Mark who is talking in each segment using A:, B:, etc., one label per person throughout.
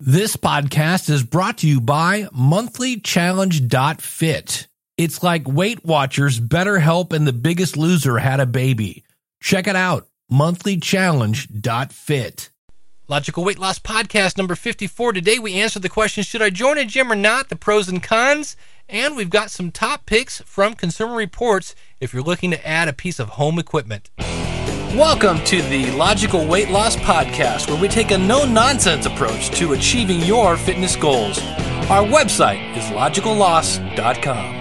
A: This podcast is brought to you by monthlychallenge.fit. It's like Weight Watchers, BetterHelp, and The Biggest Loser had a baby. Check it out, monthlychallenge.fit.
B: Logical Weight Loss Podcast number 54. Today we answer the question Should I join a gym or not? The pros and cons. And we've got some top picks from Consumer Reports if you're looking to add a piece of home equipment. Welcome to the Logical Weight Loss Podcast, where we take a no nonsense approach to achieving your fitness goals. Our website is logicalloss.com.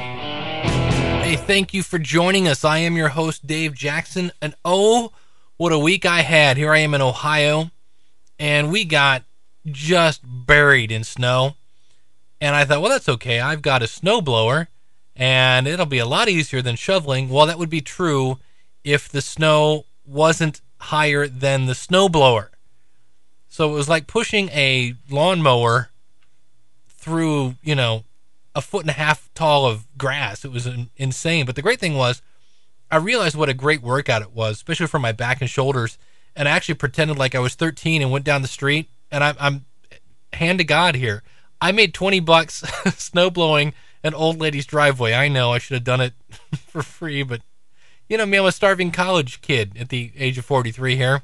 B: Hey, thank you for joining us. I am your host, Dave Jackson. And oh, what a week I had. Here I am in Ohio, and we got just buried in snow. And I thought, well, that's okay. I've got a snowblower, and it'll be a lot easier than shoveling. Well, that would be true if the snow wasn't higher than the snowblower. So it was like pushing a lawnmower through, you know, a foot and a half tall of grass. It was insane. But the great thing was, I realized what a great workout it was, especially for my back and shoulders. And I actually pretended like I was 13 and went down the street. And I'm, I'm hand to God here. I made 20 bucks snow blowing an old lady's driveway. I know I should have done it for free, but you know me, I'm a starving college kid at the age of 43 here.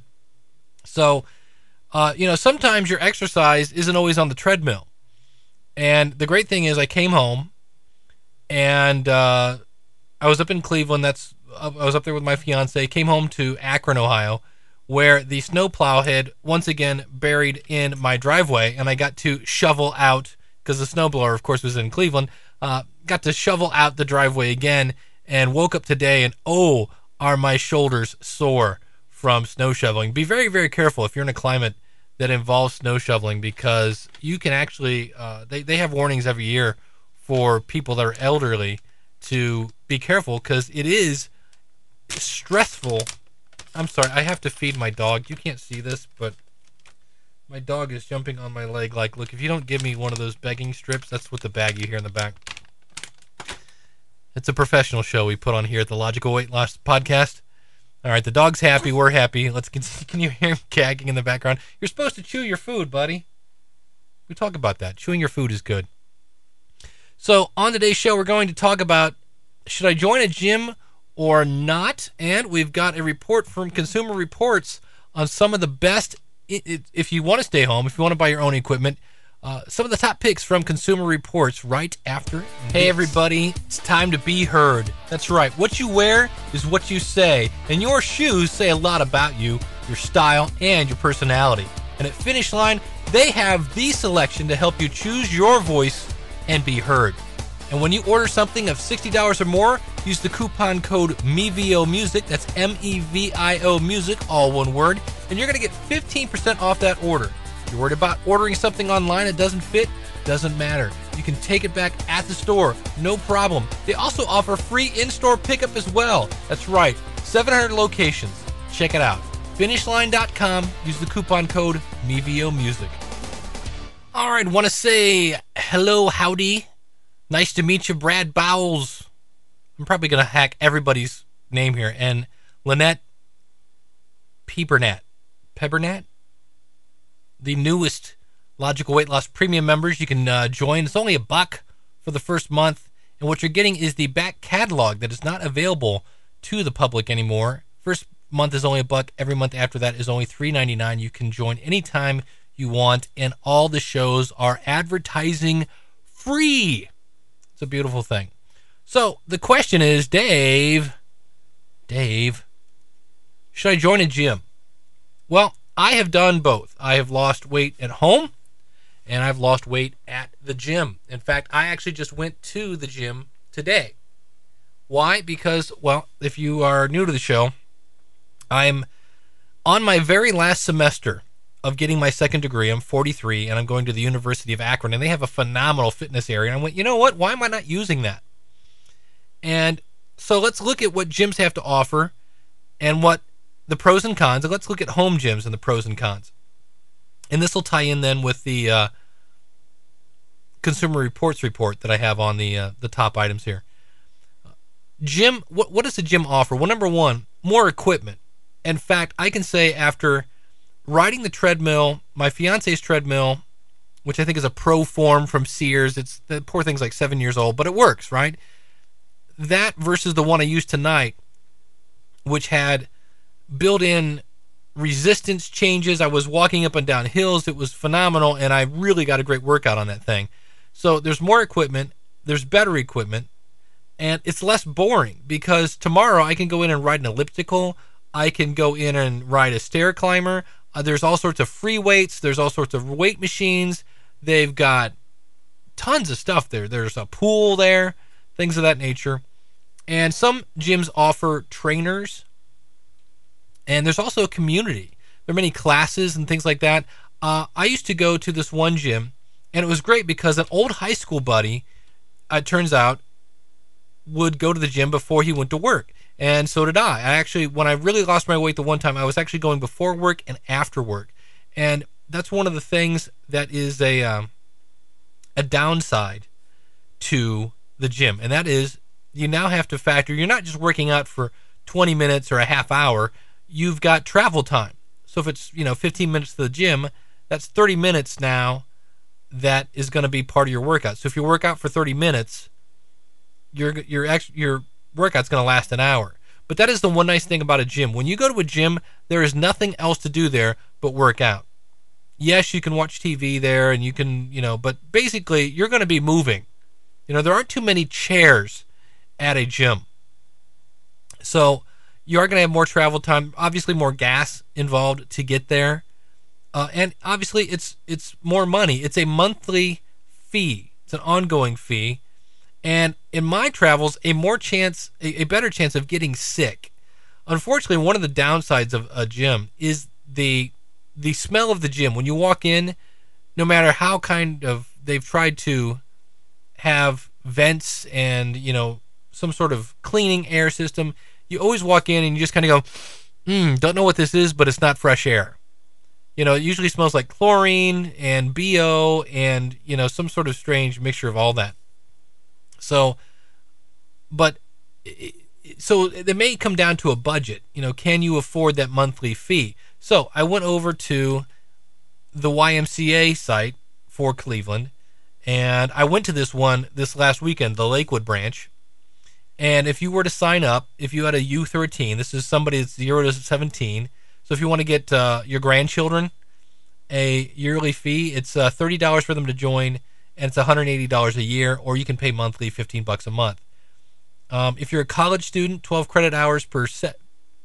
B: So, uh, you know, sometimes your exercise isn't always on the treadmill. And the great thing is, I came home and uh, I was up in Cleveland. That's I was up there with my fiance. Came home to Akron, Ohio, where the snowplow had once again buried in my driveway, and I got to shovel out because the snowblower, of course, was in Cleveland. Uh, got to shovel out the driveway again and woke up today and oh, are my shoulders sore from snow shoveling. Be very, very careful if you're in a climate that involves snow shoveling because you can actually, uh, they, they have warnings every year for people that are elderly to be careful because it is stressful. I'm sorry, I have to feed my dog. You can't see this, but my dog is jumping on my leg. Like, look, if you don't give me one of those begging strips, that's what the bag you hear in the back. It's a professional show we put on here at the Logical Weight Loss Podcast. All right, the dog's happy. We're happy. Let's continue. Can you hear him gagging in the background? You're supposed to chew your food, buddy. We talk about that. Chewing your food is good. So, on today's show, we're going to talk about should I join a gym or not? And we've got a report from Consumer Reports on some of the best. If you want to stay home, if you want to buy your own equipment, uh, some of the top picks from Consumer Reports right after. Hey, everybody, it's time to be heard. That's right. What you wear is what you say, and your shoes say a lot about you, your style, and your personality. And at Finish Line, they have the selection to help you choose your voice and be heard. And when you order something of $60 or more, use the coupon code MEVIO Music, That's M E V I O Music, all one word, and you're going to get 15% off that order. You're worried about ordering something online that doesn't fit? Doesn't matter. You can take it back at the store, no problem. They also offer free in store pickup as well. That's right, 700 locations. Check it out. Finishline.com. Use the coupon code MEVIOMusic. All right, want to say hello, howdy. Nice to meet you, Brad Bowles. I'm probably going to hack everybody's name here. And Lynette Pebernat. Pebernat? The newest Logical Weight Loss Premium members. You can uh, join. It's only a buck for the first month. And what you're getting is the back catalog that is not available to the public anymore. First month is only a buck. Every month after that is only $3.99. You can join anytime you want. And all the shows are advertising free. It's a beautiful thing. So the question is, Dave, Dave, should I join a gym? Well, I have done both. I have lost weight at home and I've lost weight at the gym. In fact, I actually just went to the gym today. Why? Because, well, if you are new to the show, I'm on my very last semester of getting my second degree. I'm 43 and I'm going to the University of Akron and they have a phenomenal fitness area. And I went, you know what? Why am I not using that? And so let's look at what gyms have to offer and what the pros and cons. let's look at home gyms and the pros and cons. And this will tie in then with the uh, Consumer Reports report that I have on the uh, the top items here. Gym, what what does the gym offer? Well, number one, more equipment. In fact, I can say after riding the treadmill, my fiance's treadmill, which I think is a ProForm from Sears. It's the poor thing's like seven years old, but it works, right? That versus the one I used tonight, which had built in resistance changes. I was walking up and down hills. It was phenomenal, and I really got a great workout on that thing. So there's more equipment, there's better equipment, and it's less boring because tomorrow I can go in and ride an elliptical. I can go in and ride a stair climber. Uh, there's all sorts of free weights. There's all sorts of weight machines. They've got tons of stuff there. There's a pool there, things of that nature. And some gyms offer trainers. And there's also a community. There are many classes and things like that. Uh, I used to go to this one gym, and it was great because an old high school buddy, uh, it turns out, would go to the gym before he went to work. And so did I. I actually, when I really lost my weight the one time, I was actually going before work and after work. And that's one of the things that is a um, a downside to the gym, and that is you now have to factor. You're not just working out for 20 minutes or a half hour. You've got travel time. So if it's you know 15 minutes to the gym, that's 30 minutes now. That is going to be part of your workout. So if you work out for 30 minutes, your your your workout's going to last an hour. But that is the one nice thing about a gym. When you go to a gym, there is nothing else to do there but work out yes, you can watch TV there and you can, you know, but basically you're going to be moving. You know, there aren't too many chairs at a gym. So you are going to have more travel time, obviously more gas involved to get there. Uh, and obviously it's it's more money. It's a monthly fee. It's an ongoing fee. And in my travels, a more chance a, a better chance of getting sick. Unfortunately, one of the downsides of a gym is the the smell of the gym when you walk in, no matter how kind of they've tried to have vents and you know some sort of cleaning air system, you always walk in and you just kind of go, hmm, don't know what this is, but it's not fresh air. You know, it usually smells like chlorine and BO and, you know, some sort of strange mixture of all that. So, but, so it may come down to a budget. You know, can you afford that monthly fee? So I went over to the YMCA site for Cleveland, and I went to this one this last weekend, the Lakewood branch. And if you were to sign up, if you had a U13, this is somebody that's zero to 17. So if you want to get uh, your grandchildren a yearly fee, it's uh, $30 for them to join, and it's $180 a year, or you can pay monthly, 15 bucks a month. Um, if you're a college student, 12 credit hours per set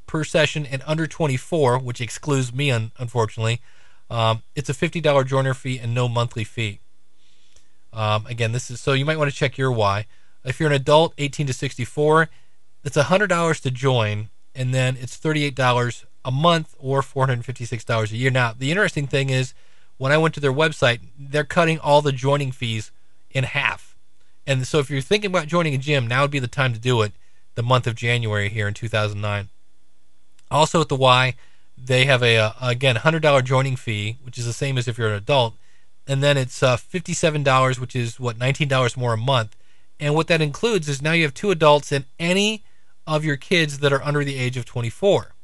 B: per session and under 24, which excludes me, un- unfortunately, um, it's a $50 joiner fee and no monthly fee. Um, again, this is so you might want to check your why. If you're an adult, 18 to 64, it's $100 to join, and then it's $38 a month or $456 a year. Now, the interesting thing is, when I went to their website, they're cutting all the joining fees in half. And so, if you're thinking about joining a gym, now would be the time to do it. The month of January here in 2009. Also at the Y, they have a, uh, again hundred dollar joining fee, which is the same as if you're an adult, and then it's uh, fifty seven dollars, which is what nineteen dollars more a month. And what that includes is now you have two adults and any of your kids that are under the age of twenty four.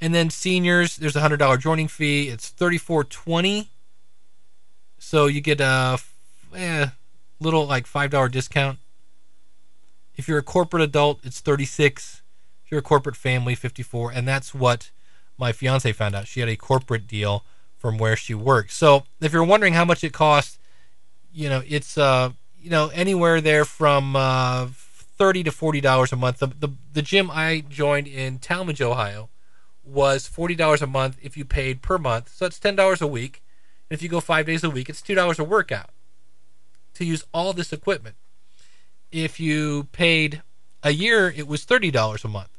B: And then seniors, there's a hundred dollar joining fee. It's thirty four twenty. So you get a eh, little like five dollar discount. If you're a corporate adult, it's 36. If you're a corporate family, 54, and that's what my fiance found out. She had a corporate deal from where she works. So if you're wondering how much it costs, you know, it's uh, you know, anywhere there from uh, thirty to forty dollars a month. The, the the gym I joined in Tallmadge, Ohio, was forty dollars a month if you paid per month. So it's ten dollars a week. And if you go five days a week, it's two dollars a workout to use all this equipment. If you paid a year, it was thirty dollars a month.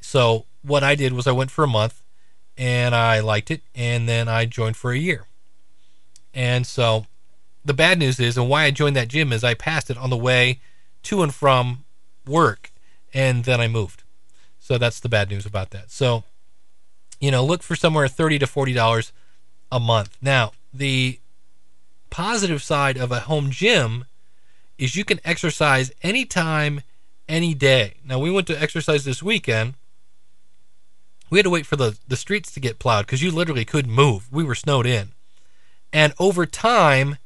B: So what I did was I went for a month and I liked it and then I joined for a year. And so the bad news is and why I joined that gym is I passed it on the way to and from work and then I moved. So that's the bad news about that. So you know, look for somewhere 30 to 40 dollars a month. Now, the positive side of a home gym is you can exercise anytime, any day. Now, we went to exercise this weekend we had to wait for the, the streets to get plowed because you literally couldn't move. We were snowed in. And over time,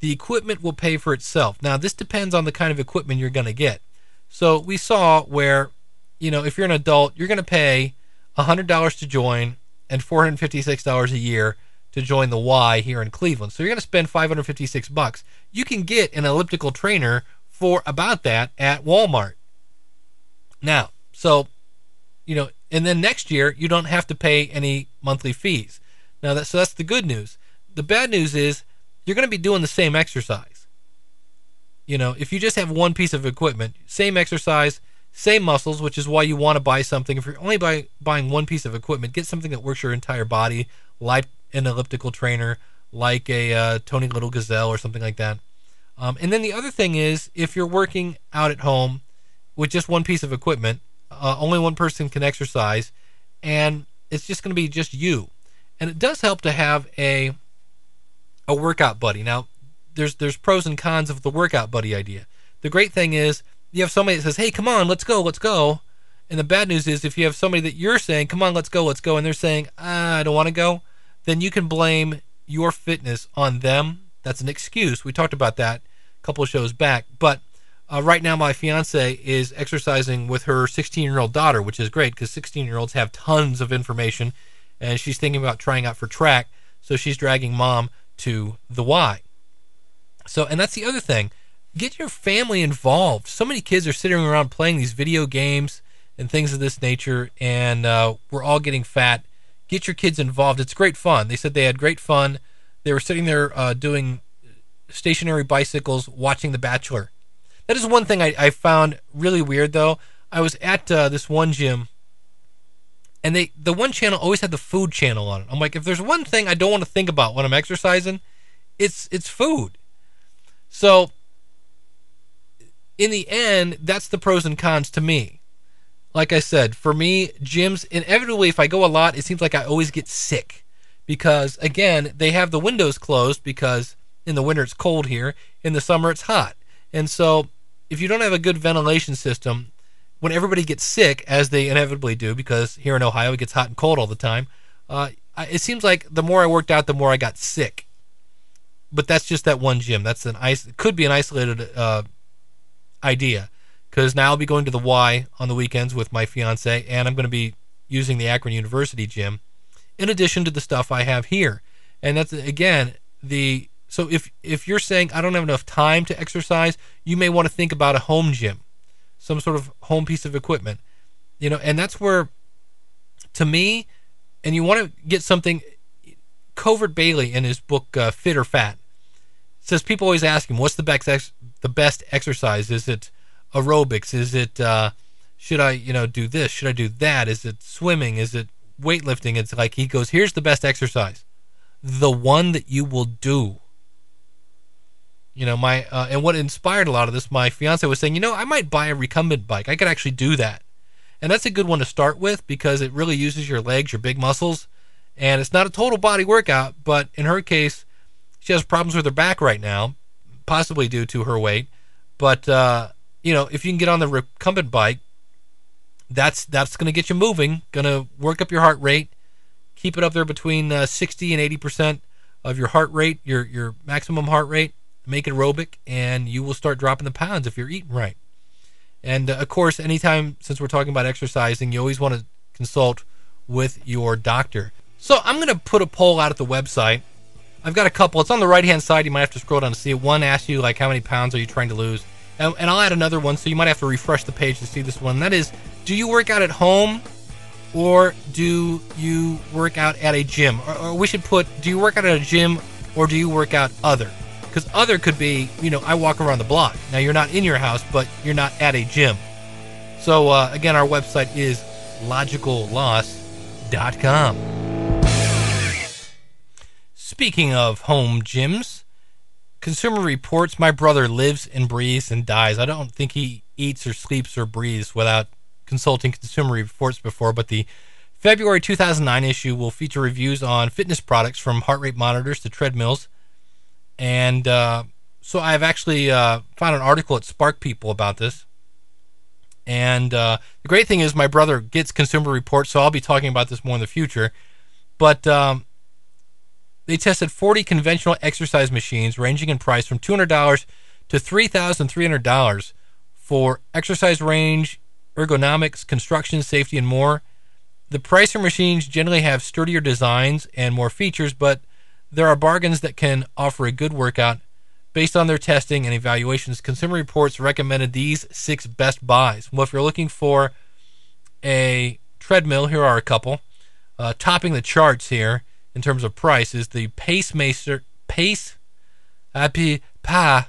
B: the equipment will pay for itself. Now, this depends on the kind of equipment you're going to get. So we saw where, you know, if you're an adult, you're going to pay $100 to join and $456 a year to join the Y here in Cleveland. So you're going to spend 556 bucks. You can get an elliptical trainer for about that at Walmart. Now, so you know, and then next year you don't have to pay any monthly fees. Now that so that's the good news. The bad news is you're going to be doing the same exercise. You know, if you just have one piece of equipment, same exercise, same muscles, which is why you want to buy something. If you're only buy, buying one piece of equipment, get something that works your entire body, like an elliptical trainer, like a uh, Tony Little Gazelle or something like that. Um, and then the other thing is, if you're working out at home with just one piece of equipment, uh, only one person can exercise, and it's just going to be just you. And it does help to have a a workout buddy. Now, there's there's pros and cons of the workout buddy idea. The great thing is you have somebody that says, "Hey, come on, let's go, let's go." And the bad news is if you have somebody that you're saying, "Come on, let's go, let's go," and they're saying, ah, "I don't want to go," then you can blame your fitness on them. That's an excuse. We talked about that a couple shows back. But uh, right now, my fiance is exercising with her 16 year old daughter, which is great because 16 year olds have tons of information, and she's thinking about trying out for track. So she's dragging mom to the Y. So, and that's the other thing. Get your family involved. So many kids are sitting around playing these video games and things of this nature, and uh, we're all getting fat. Get your kids involved. It's great fun. They said they had great fun. They were sitting there uh, doing stationary bicycles, watching The Bachelor. That is one thing I, I found really weird, though. I was at uh, this one gym, and they the one channel always had the food channel on it. I'm like, if there's one thing I don't want to think about when I'm exercising, it's it's food. So in the end, that's the pros and cons to me. Like I said, for me, gyms inevitably if I go a lot, it seems like I always get sick because again, they have the windows closed because in the winter it's cold here, in the summer it's hot. And so if you don't have a good ventilation system, when everybody gets sick, as they inevitably do, because here in Ohio it gets hot and cold all the time, uh, it seems like the more I worked out, the more I got sick. But that's just that one gym. That's an ice. Could be an isolated uh, idea, because now I'll be going to the Y on the weekends with my fiance, and I'm going to be using the Akron University gym, in addition to the stuff I have here. And that's again the so if if you're saying I don't have enough time to exercise, you may want to think about a home gym, some sort of home piece of equipment, you know. And that's where, to me, and you want to get something. Covert Bailey in his book uh, Fit or Fat says people always ask him, "What's the best ex- the best exercise? Is it aerobics? Is it uh, should I you know do this? Should I do that? Is it swimming? Is it weightlifting?" It's like he goes, "Here's the best exercise, the one that you will do." You know my uh, and what inspired a lot of this my fiance was saying you know i might buy a recumbent bike. I could actually do that. And that's a good one to start with because it really uses your legs your big muscles and it's not a total body workout but in her case she has problems with her back right now possibly due to her weight. But uh, you know if you can get on the recumbent bike that's that's going to get you moving going to work up your heart rate keep it up there between uh, 60 and 80 percent of your heart rate your your maximum heart rate make it aerobic, and you will start dropping the pounds if you're eating right. And uh, of course, anytime since we're talking about exercising, you always want to consult with your doctor. So I'm going to put a poll out at the website. I've got a couple. It's on the right hand side. You might have to scroll down to see it. One asks you like how many pounds are you trying to lose, and, and I'll add another one. So you might have to refresh the page to see this one. That is, do you work out at home, or do you work out at a gym? Or, or we should put, do you work out at a gym, or do you work out other? Because other could be, you know, I walk around the block. Now you're not in your house, but you're not at a gym. So uh, again, our website is logicalloss.com. Speaking of home gyms, Consumer Reports, my brother lives and breathes and dies. I don't think he eats or sleeps or breathes without consulting Consumer Reports before, but the February 2009 issue will feature reviews on fitness products from heart rate monitors to treadmills and uh, so I've actually uh, found an article at Spark People about this. And uh, the great thing is, my brother gets Consumer Reports, so I'll be talking about this more in the future. But um, they tested 40 conventional exercise machines ranging in price from $200 to $3,300 for exercise range, ergonomics, construction, safety, and more. The Pricer machines generally have sturdier designs and more features, but there are bargains that can offer a good workout. Based on their testing and evaluations, Consumer Reports recommended these six best buys. Well, if you're looking for a treadmill, here are a couple. Uh, topping the charts here in terms of price is the Pacemaster Pace Happy Pa.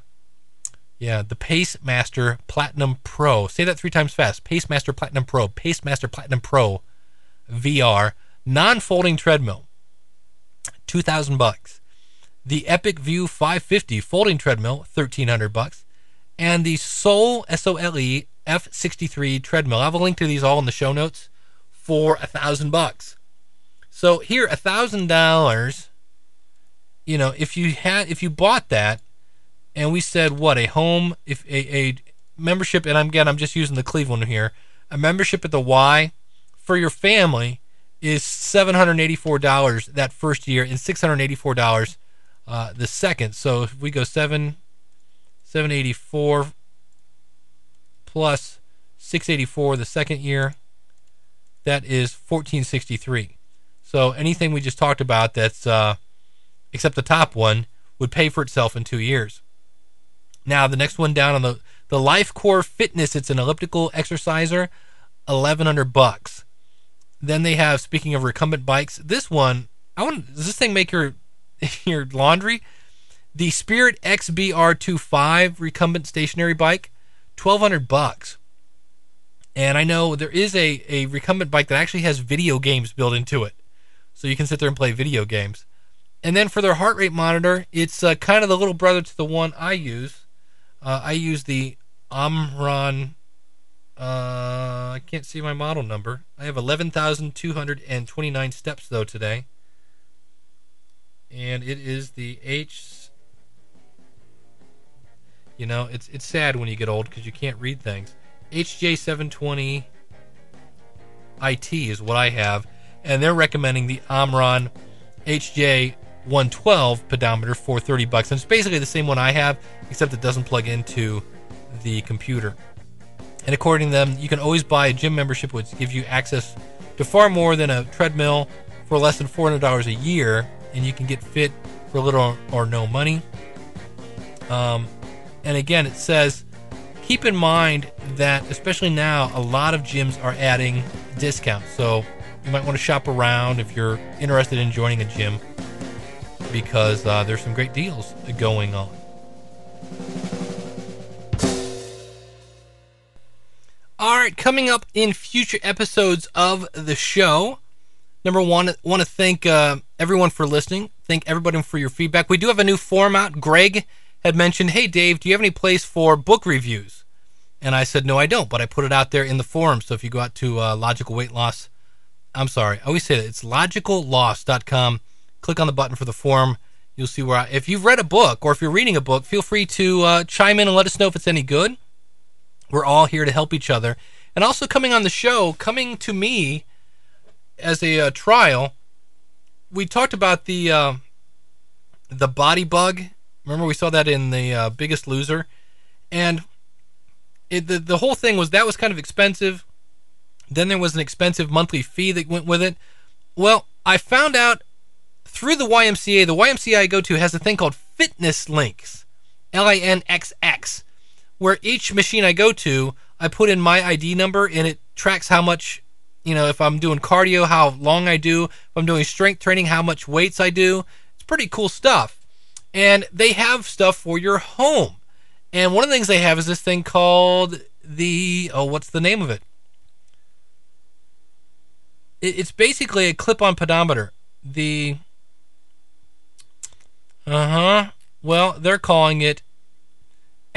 B: Yeah, the Pacemaster Platinum Pro. Say that three times fast. Pacemaster Platinum Pro. Pacemaster Platinum Pro VR non-folding treadmill. 2000 bucks. The Epic View 550 folding treadmill 1300 bucks and the Sole S O L E F63 treadmill. I have a link to these all in the show notes for a thousand bucks. So here, a thousand dollars. You know, if you had, if you bought that, and we said what a home, if a, a membership, and I'm again, I'm just using the Cleveland here, a membership at the Y for your family is seven hundred eighty-four dollars that first year and six hundred eighty-four dollars uh, the second. So if we go seven, seven eighty-four plus six eighty-four the second year, that is fourteen sixty-three. So anything we just talked about that's uh, except the top one would pay for itself in two years. Now the next one down on the the Life Core Fitness, it's an elliptical exerciser, eleven hundred bucks. Then they have, speaking of recumbent bikes, this one. I want. Does this thing make your your laundry? The Spirit XBR25 recumbent stationary bike, twelve hundred bucks. And I know there is a a recumbent bike that actually has video games built into it, so you can sit there and play video games. And then for their heart rate monitor, it's uh, kind of the little brother to the one I use. Uh, I use the Omron uh, I can't see my model number. I have 11,229 steps though today. And it is the H. You know, it's it's sad when you get old because you can't read things. HJ720 IT is what I have, and they're recommending the Omron HJ112 pedometer for 30 bucks. And it's basically the same one I have, except it doesn't plug into the computer. And according to them, you can always buy a gym membership, which gives you access to far more than a treadmill for less than $400 a year, and you can get fit for little or no money. Um, and again, it says keep in mind that, especially now, a lot of gyms are adding discounts. So you might want to shop around if you're interested in joining a gym because uh, there's some great deals going on. All right, coming up in future episodes of the show. Number one, want to thank uh, everyone for listening. Thank everybody for your feedback. We do have a new form out. Greg had mentioned, "Hey Dave, do you have any place for book reviews?" And I said, "No, I don't." But I put it out there in the forum. So if you go out to uh, Logical Weight Loss, I'm sorry, I always say that it's logicalloss.com. Click on the button for the forum. You'll see where. I, if you've read a book or if you're reading a book, feel free to uh, chime in and let us know if it's any good. We're all here to help each other. And also coming on the show, coming to me as a uh, trial, we talked about the uh, the BodyBugg. Remember we saw that in the uh, Biggest Loser, and it, the the whole thing was that was kind of expensive. Then there was an expensive monthly fee that went with it. Well, I found out through the YMCA. The YMCA I go to has a thing called Fitness Links, L I N X X where each machine I go to, I put in my ID number and it tracks how much, you know, if I'm doing cardio, how long I do, if I'm doing strength training, how much weights I do. It's pretty cool stuff. And they have stuff for your home. And one of the things they have is this thing called the, oh, what's the name of it? It's basically a clip on pedometer. The, uh huh. Well, they're calling it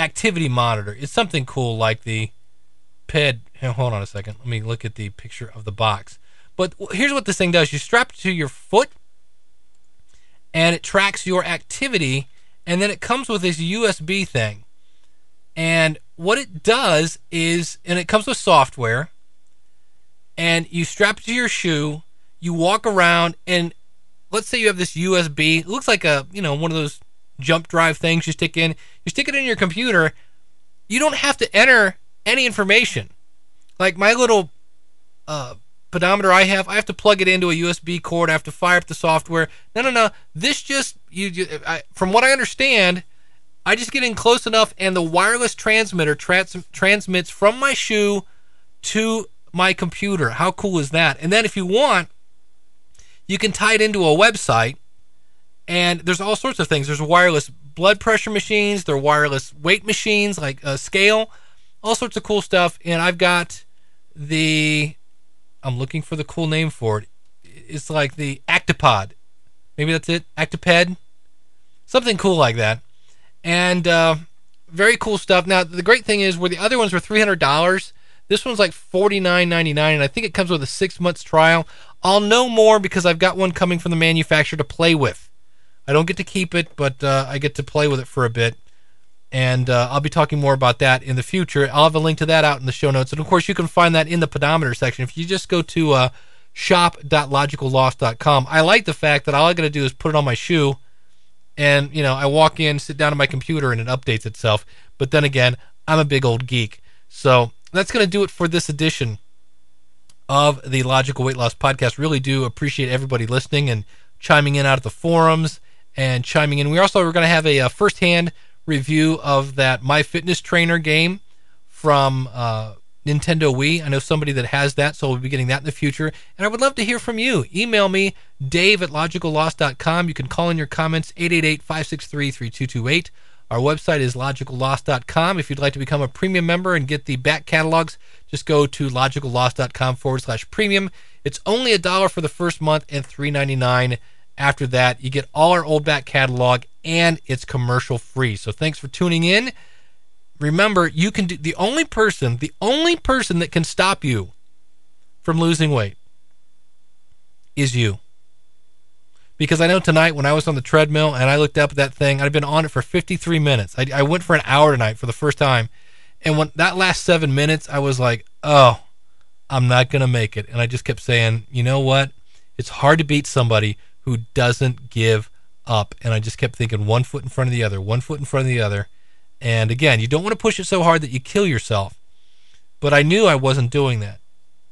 B: activity monitor. It's something cool like the PED. Hold on a second. Let me look at the picture of the box. But here's what this thing does you strap it to your foot, and it tracks your activity, and then it comes with this USB thing. And what it does is, and it comes with software, and you strap it to your shoe, you walk around, and let's say you have this USB. It looks like a you know one of those jump drive things you stick in. You stick it in your computer. You don't have to enter any information. Like my little uh, pedometer I have, I have to plug it into a USB cord. I have to fire up the software. No, no, no. This just you. I, from what I understand, I just get in close enough, and the wireless transmitter trans- transmits from my shoe to my computer. How cool is that? And then if you want, you can tie it into a website, and there's all sorts of things. There's wireless blood pressure machines. There are wireless weight machines like a scale, all sorts of cool stuff. And I've got the I'm looking for the cool name for it. It's like the Actipod. Maybe that's it. Actiped. Something cool like that. And uh, very cool stuff. Now the great thing is where the other ones were three hundred dollars. This one's like forty nine ninety nine, and I think it comes with a six months trial. I'll know more because I've got one coming from the manufacturer to play with. I don't get to keep it, but uh, I get to play with it for a bit. And uh, I'll be talking more about that in the future. I'll have a link to that out in the show notes. And of course, you can find that in the pedometer section. If you just go to uh, shop.logicalloss.com, I like the fact that all I got to do is put it on my shoe. And, you know, I walk in, sit down at my computer, and it updates itself. But then again, I'm a big old geek. So that's going to do it for this edition of the Logical Weight Loss Podcast. Really do appreciate everybody listening and chiming in out at the forums and chiming in. We also are going to have a, a firsthand review of that My Fitness Trainer game from uh, Nintendo Wii. I know somebody that has that, so we'll be getting that in the future. And I would love to hear from you. Email me, dave at logicalloss.com. You can call in your comments, 888 563 3228. Our website is logicalloss.com. If you'd like to become a premium member and get the back catalogs, just go to logicalloss.com forward slash premium. It's only a dollar for the first month and three ninety nine after that. You get all our old back catalog and it's commercial free. So thanks for tuning in. Remember, you can do the only person, the only person that can stop you from losing weight is you because I know tonight when I was on the treadmill and I looked up at that thing, I'd been on it for 53 minutes. I, I went for an hour tonight for the first time, and when that last seven minutes, I was like, oh, I'm not gonna make it, and I just kept saying, you know what? It's hard to beat somebody who doesn't give up, and I just kept thinking one foot in front of the other, one foot in front of the other, and again, you don't want to push it so hard that you kill yourself, but I knew I wasn't doing that.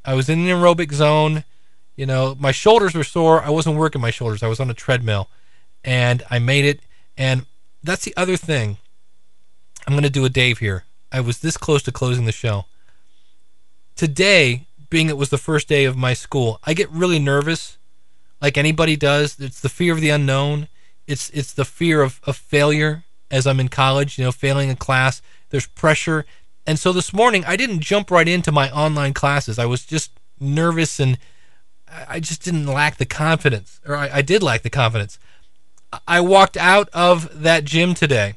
B: I was in an aerobic zone you know, my shoulders were sore. I wasn't working my shoulders. I was on a treadmill and I made it. And that's the other thing. I'm going to do a Dave here. I was this close to closing the show. Today, being it was the first day of my school, I get really nervous, like anybody does. It's the fear of the unknown. It's it's the fear of, of failure as I'm in college, you know, failing a class. There's pressure. And so this morning I didn't jump right into my online classes. I was just nervous and I just didn't lack the confidence, or I, I did lack the confidence. I walked out of that gym today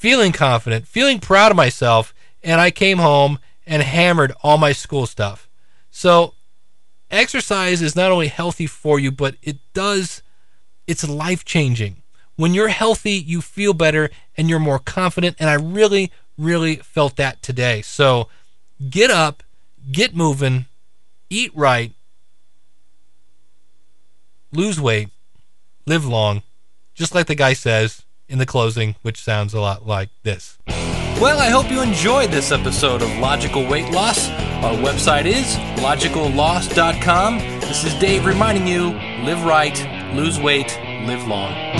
B: feeling confident, feeling proud of myself, and I came home and hammered all my school stuff. So, exercise is not only healthy for you, but it does, it's life changing. When you're healthy, you feel better and you're more confident. And I really, really felt that today. So, get up, get moving, eat right, lose weight, live long, just like the guy says in the closing, which sounds a lot like this. Well, I hope you enjoyed this episode of Logical Weight Loss. Our website is logicalloss.com. This is Dave reminding you live right, lose weight, live long.